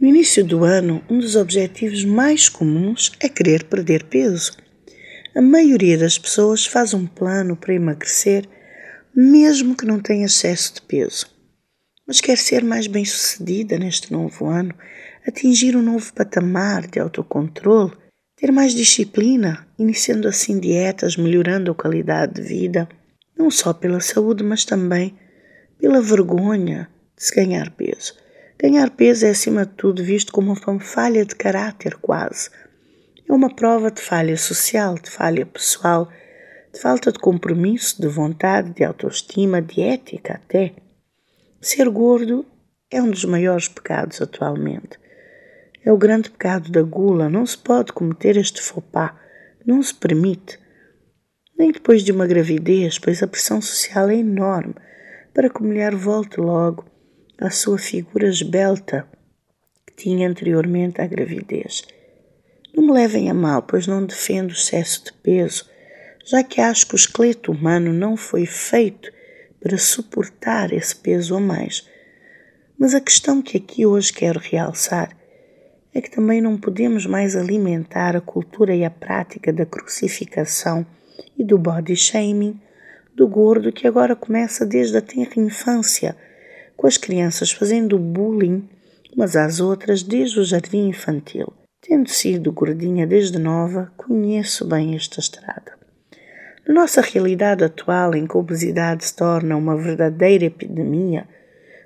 No início do ano, um dos objetivos mais comuns é querer perder peso. A maioria das pessoas faz um plano para emagrecer, mesmo que não tenha excesso de peso. Mas quer ser mais bem-sucedida neste novo ano, atingir um novo patamar de autocontrole, ter mais disciplina, iniciando assim dietas, melhorando a qualidade de vida, não só pela saúde, mas também pela vergonha de se ganhar peso. Ganhar peso é, acima de tudo, visto como uma falha de caráter, quase. É uma prova de falha social, de falha pessoal, de falta de compromisso, de vontade, de autoestima, de ética até. Ser gordo é um dos maiores pecados atualmente. É o grande pecado da gula. Não se pode cometer este faux pas. Não se permite. Nem depois de uma gravidez, pois a pressão social é enorme para que a mulher volte logo a sua figura esbelta que tinha anteriormente à gravidez. Não me levem a mal, pois não defendo o excesso de peso, já que acho que o esqueleto humano não foi feito para suportar esse peso a mais. Mas a questão que aqui hoje quero realçar é que também não podemos mais alimentar a cultura e a prática da crucificação e do body shaming do gordo que agora começa desde a tenra infância com as crianças fazendo bullying umas às outras desde o jardim infantil. Tendo sido gordinha desde nova, conheço bem esta estrada. Na nossa realidade atual, em que a obesidade se torna uma verdadeira epidemia,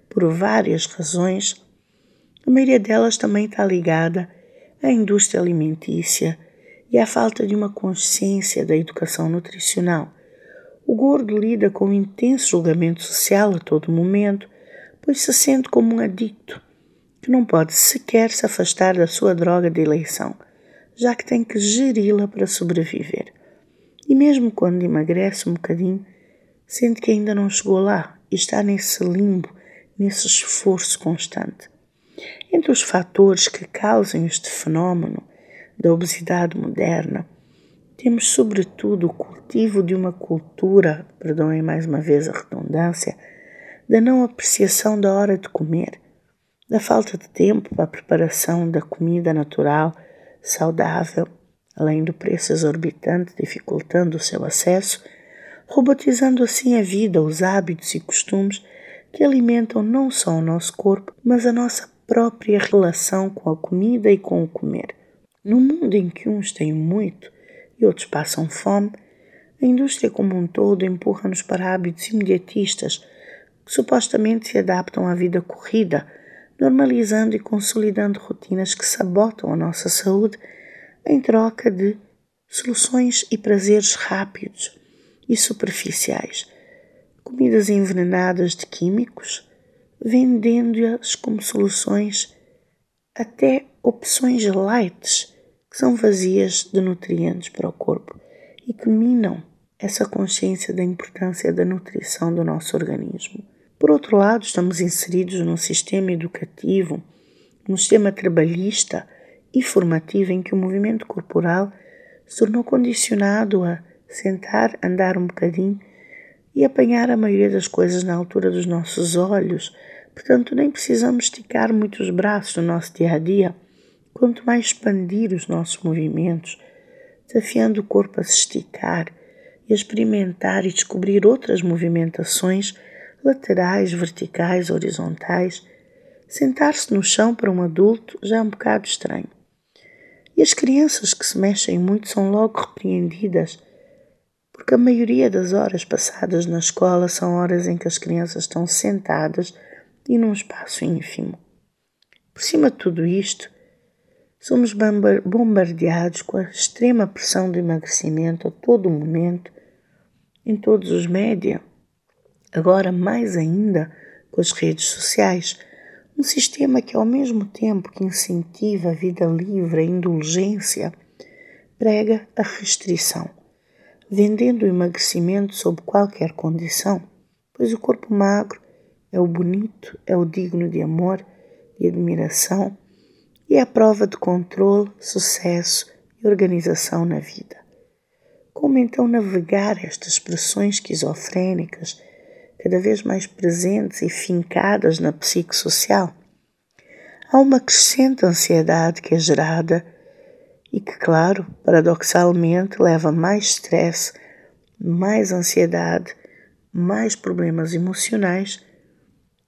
por várias razões, a maioria delas também está ligada à indústria alimentícia e à falta de uma consciência da educação nutricional. O gordo lida com um intenso julgamento social a todo momento, pois se sente como um adicto, que não pode sequer se afastar da sua droga de eleição, já que tem que geri-la para sobreviver. E mesmo quando emagrece um bocadinho, sente que ainda não chegou lá e está nesse limbo, nesse esforço constante. Entre os fatores que causam este fenómeno da obesidade moderna, temos sobretudo o cultivo de uma cultura, perdoem mais uma vez a redundância, da não apreciação da hora de comer, da falta de tempo para a preparação da comida natural, saudável, além do preço exorbitante dificultando o seu acesso, robotizando assim a vida, os hábitos e costumes que alimentam não só o nosso corpo, mas a nossa própria relação com a comida e com o comer. No mundo em que uns têm muito e outros passam fome, a indústria como um todo empurra-nos para hábitos imediatistas que supostamente se adaptam à vida corrida, normalizando e consolidando rotinas que sabotam a nossa saúde em troca de soluções e prazeres rápidos e superficiais, comidas envenenadas de químicos, vendendo-as como soluções até opções light que são vazias de nutrientes para o corpo e que minam essa consciência da importância da nutrição do nosso organismo. Por outro lado, estamos inseridos num sistema educativo, num sistema trabalhista e formativo em que o movimento corporal se tornou condicionado a sentar, andar um bocadinho e apanhar a maioria das coisas na altura dos nossos olhos. Portanto, nem precisamos esticar muito os braços no nosso dia a dia, quanto mais expandir os nossos movimentos, desafiando o corpo a se esticar e a experimentar e descobrir outras movimentações laterais, verticais, horizontais. Sentar-se no chão para um adulto já é um bocado estranho. E as crianças que se mexem muito são logo repreendidas, porque a maioria das horas passadas na escola são horas em que as crianças estão sentadas e num espaço ínfimo. Por cima de tudo isto, somos bombardeados com a extrema pressão do emagrecimento a todo momento, em todos os média agora mais ainda com as redes sociais, um sistema que, ao mesmo tempo que incentiva a vida livre, a indulgência, prega a restrição, vendendo o emagrecimento sob qualquer condição, pois o corpo magro é o bonito, é o digno de amor e admiração e é a prova de controle, sucesso e organização na vida. Como então navegar estas pressões esquizofrénicas? Cada vez mais presentes e fincadas na psique social. há uma crescente ansiedade que é gerada e que, claro, paradoxalmente leva mais stress, mais ansiedade, mais problemas emocionais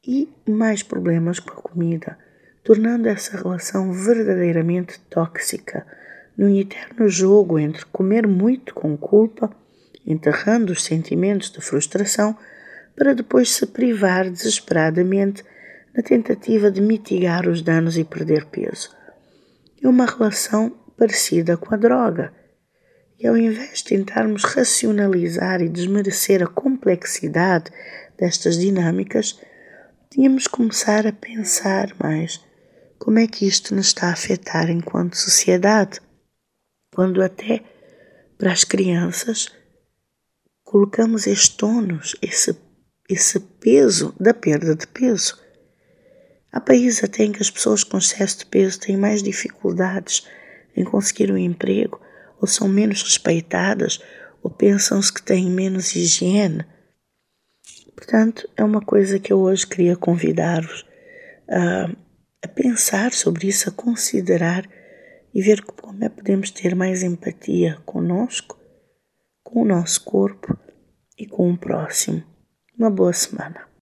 e mais problemas com a comida, tornando essa relação verdadeiramente tóxica, num eterno jogo entre comer muito com culpa, enterrando os sentimentos de frustração, para depois se privar desesperadamente na tentativa de mitigar os danos e perder peso. É uma relação parecida com a droga. E ao invés de tentarmos racionalizar e desmerecer a complexidade destas dinâmicas, tínhamos começar a pensar mais como é que isto nos está a afetar enquanto sociedade, quando até para as crianças colocamos este ônus, esse, esse peso da perda de peso. Há países até em que as pessoas com excesso de peso têm mais dificuldades em conseguir um emprego, ou são menos respeitadas, ou pensam-se que têm menos higiene. Portanto, é uma coisa que eu hoje queria convidar-vos a, a pensar sobre isso, a considerar e ver como é que podemos ter mais empatia conosco, com o nosso corpo e com o próximo. Uma boa semana.